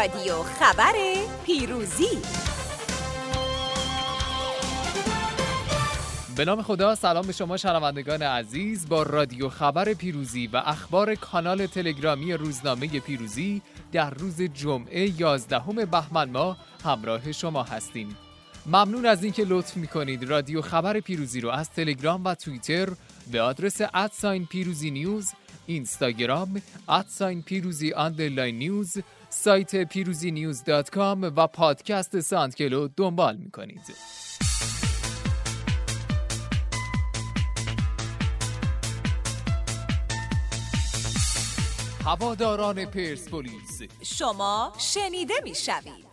رادیو خبر پیروزی. به نام خدا سلام به شما شنوندگان عزیز. با رادیو خبر پیروزی و اخبار کانال تلگرامی روزنامه پیروزی در روز جمعه 11 بهمن ماه همراه شما هستیم. ممنون از اینکه لطف می‌کنید رادیو خبر پیروزی رو از تلگرام و توییتر به آدرس ادساین پیروزی نیوز اینستاگرام at sign پیروزی underline news سایت پیروزی news dot com و پادکست SoundCloud دنبال می‌کنید. هواداران پرسپولیس. شما شنیده می‌شوید.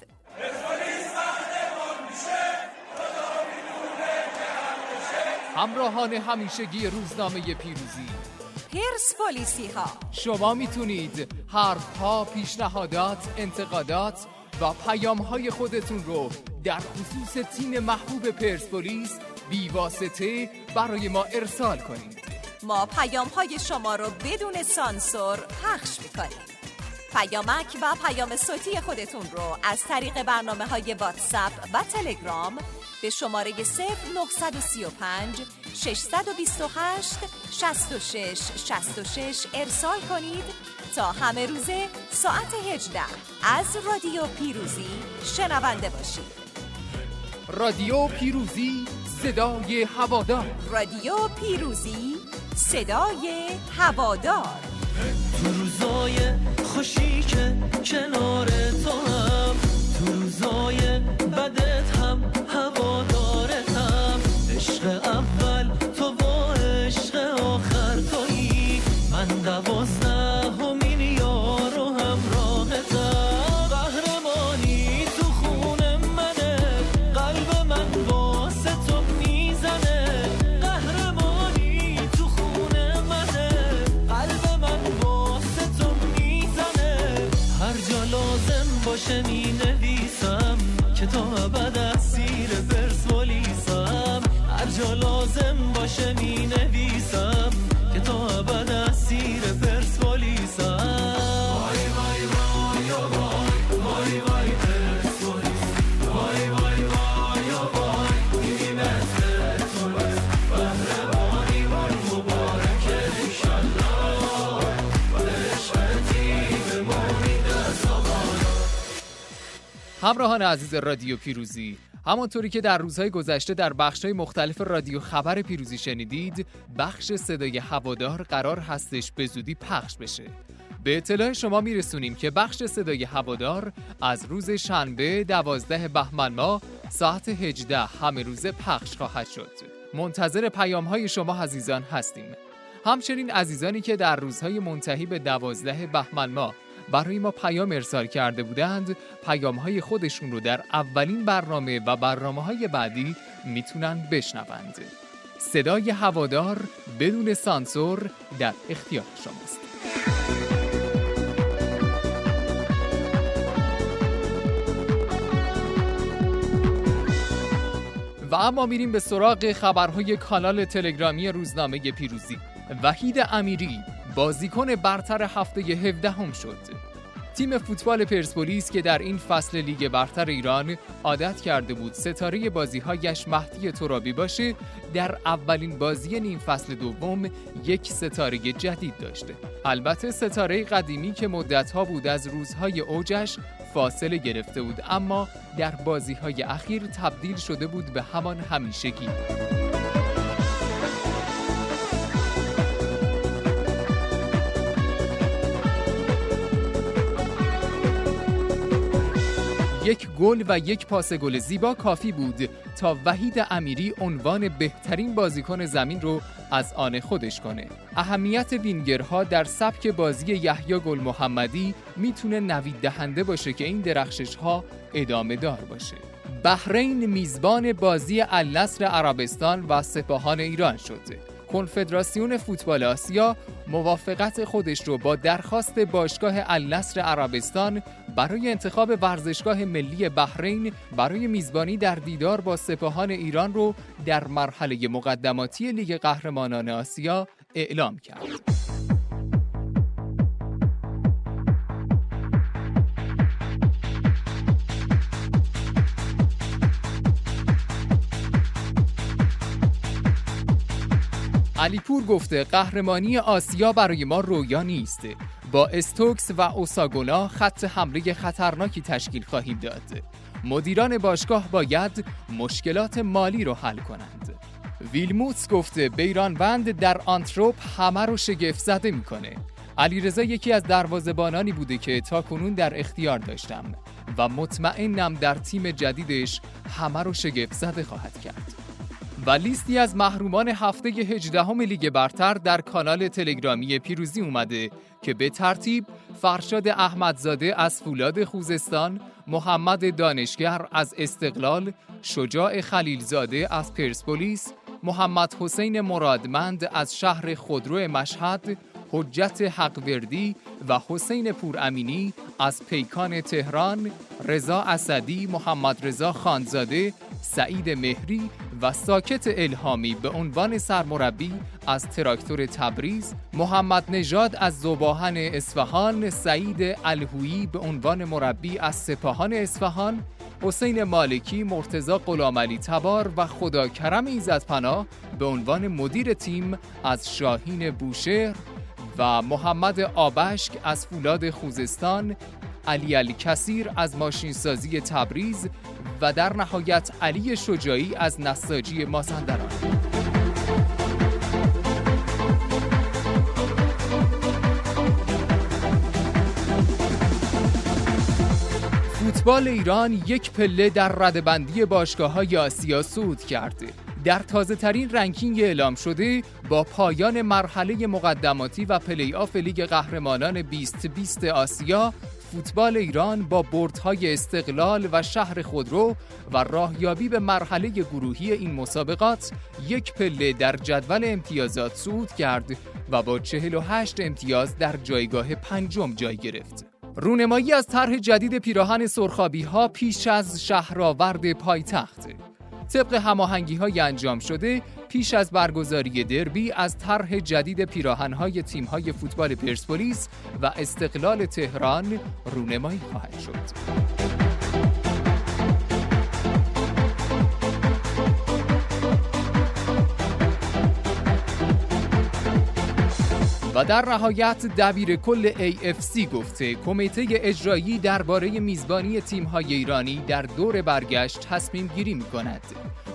همراهان همیشگی روزنامه پیروزی. پرسپولیسی ها شما می‌تونید حرف ها، پیشنهادات، انتقادات و پیام های خودتون رو در خصوص تیم محبوب پرسپولیس بیواسطه برای ما ارسال کنید. ما پیام های شما رو بدون سانسور پخش می‌کنیم. پیامک و پیام صوتی خودتون رو از طریق برنامه های واتساپ و تلگرام به شماره 0935 628 66 66 ارسال کنید تا همه روزه ساعت 18 از رادیو پیروزی شنونده باشید. رادیو پیروزی صدای هوادار. رادیو پیروزی صدای هوادار. تو روزای خوشی که کنار تو هم تو روزای بدت دوازدهمین یار و همراهتم قهرمانی تو خون منه. قلب من واسه تو می‌زنه. قهرمانی تو خون منه. قلب من واسه تو می‌زنه. هر جا لازم باشه می نویسم که تا ابد اسیر پرسپولیسم هر جا لازم باشه می اسیر پرسپولیسم وای وای وای و وای. وای وای پرسپولیس وای وای وای وای. این از انشالله همراهان عزیز رادیو پیروزی همانطوری که در روزهای گذشته در بخشهای مختلف رادیو خبر پیروزی شنیدید بخش صدای هوادار قرار هستش به زودی پخش بشه. به اطلاع شما میرسونیم که بخش صدای هوادار از روز شنبه 12 بهمن ماه ساعت 18 همه روزه پخش خواهد شد. منتظر پیام های شما عزیزان هستیم. همچنین عزیزانی که در روزهای منتهی به 12 بهمن ماه برای ما پیام ارسال کرده بودند پیام های خودشون رو در اولین برنامه و برنامه های بعدی می‌تونن بشنوند. صدای هوادار بدون سانسور در اختیار شماست. و اما میریم به سراغ خبرهای کانال تلگرامی روزنامه پیروزی. وحید امیری بازیکن برتر هفته 17 هم شد. تیم فوتبال پرسپولیس که در این فصل لیگ برتر ایران عادت کرده بود ستاره بازیهایش مهدی ترابی باشه در اولین بازی نیم فصل دوم یک ستاره جدید داشته. البته ستاره قدیمی که مدتها بود از روزهای اوجش فاصله گرفته بود اما در بازیهای اخیر تبدیل شده بود به همان همیشگی. یک گل و یک پاس گل زیبا کافی بود تا وحید امیری عنوان بهترین بازیکن زمین رو از آن خودش کنه. اهمیت وینگرها در سبک بازی یحیی گل محمدی می‌تونه نوید دهنده باشه که این درخشش ها ادامه دار باشه. بحرین میزبان بازی النصر عربستان و سپاهان ایران شد. کنفدراسیون فوتبال آسیا موافقت خودش رو با درخواست باشگاه النصر عربستان برای انتخاب ورزشگاه ملی بحرین برای میزبانی در دیدار با سپاهان ایران رو در مرحله مقدماتی لیگ قهرمانان آسیا اعلام کرد. علیپور گفته قهرمانی آسیا برای ما رویا نیست. با استوکس و اوساگونا خط حمله خطرناکی تشکیل خواهیم داد. مدیران باشگاه باید مشکلات مالی رو حل کنند. ویلموتس گفته بیرانوند در آنتروپ همه رو شگفت زده می‌کنه. علیرضا یکی از دروازه‌بانانی بوده که تا کنون در اختیار داشتم و مطمئنم در تیم جدیدش همه رو شگفت زده خواهد کرد. و لیستی از محرومان هفته 18 لیگ برتر در کانال تلگرامی پیروزی اومده که به ترتیب فرشاد احمدزاده از فولاد خوزستان، محمد دانشگر از استقلال، شجاع خلیلزاده از پرسپولیس، محمد حسین مرادمند از شهر خودرو مشهد، حجت حقوردی و حسین پورامینی از پیکان تهران، رضا اسدی، محمد رضا خانزاده، سعید مهری و ساکت الهامی به عنوان سرمربی از تراکتور تبریز، محمد نژاد از زباهن اصفهان، سعید الهویی به عنوان مربی از سپاهان اصفهان، حسین مالکی، مرتزا غلامعلی تبار و خدا کرم به عنوان مدیر تیم از شاهین بوشهر و محمد آبشک از فولاد خوزستان علی علی کثیر از ماشینسازی تبریز و در نهایت علی شجاعی از نساجی مازندران. فوتبال ایران یک پله در ردبندی باشگاه های آسیا صعود کرده در تازه ترین رنکینگ اعلام شده با پایان مرحله مقدماتی و پلی آف لیگ قهرمانان 2020 آسیا فوتبال ایران با بردهای استقلال و شهر خودرو و راهیابی به مرحله گروهی این مسابقات یک پله در جدول امتیازات صعود کرد و با 48 امتیاز در جایگاه پنجم جای گرفت. رونمایی از طرح جدید پیراهن سرخابی ها پیش از شهرآورد پایتخت طبق هماهنگی های انجام شده پیش از برگزاری دربی از طرح جدید پیراهنهای تیم‌های فوتبال پرسپولیس و استقلال تهران رونمایی خواهد شد. و در نهایت دبیر کل AFC گفته کمیته اجرایی درباره میزبانی تیم‌های ایرانی در دور برگشت تصمیم گیری می کند.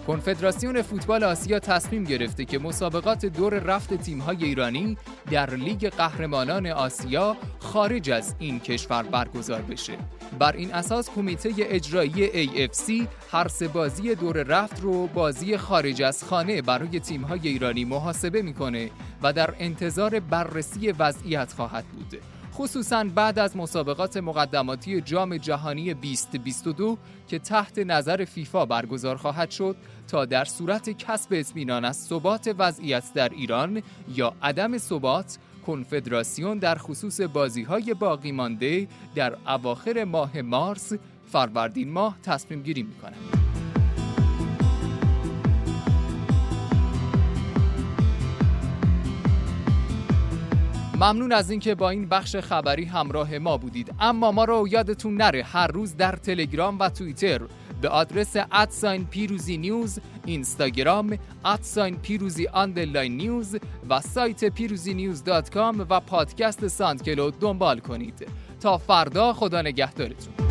کنفدراسیون فوتبال آسیا تصمیم گرفته که مسابقات دور رفت تیم‌های ایرانی در لیگ قهرمانان آسیا خارج از این کشور برگزار بشه. بر این اساس کمیته اجرایی AFC هر سه بازی دور رفت رو بازی خارج از خانه برای تیم‌های ایرانی محاسبه می‌کنه و در انتظار بررسی وضعیت خواهد بود. خصوصا بعد از مسابقات مقدماتی جام جهانی 2022 که تحت نظر فیفا برگزار خواهد شد تا در صورت کسب اطمینان از ثبات وضعیت در ایران یا عدم ثبات کنفدراسیون در خصوص بازی های باقی مانده در اواخر ماه مارس فروردین ماه تصمیم گیری می ممنون از اینکه با این بخش خبری همراه ما بودید. اما ما رو یادتون نره هر روز در تلگرام و توییتر به آدرس at sign پیروزی news اینستاگرام at sign پیروزی underline news و سایت پیروزی news dot com و پادکست SoundCloud دنبال کنید. تا فردا خدا نگهدارتون.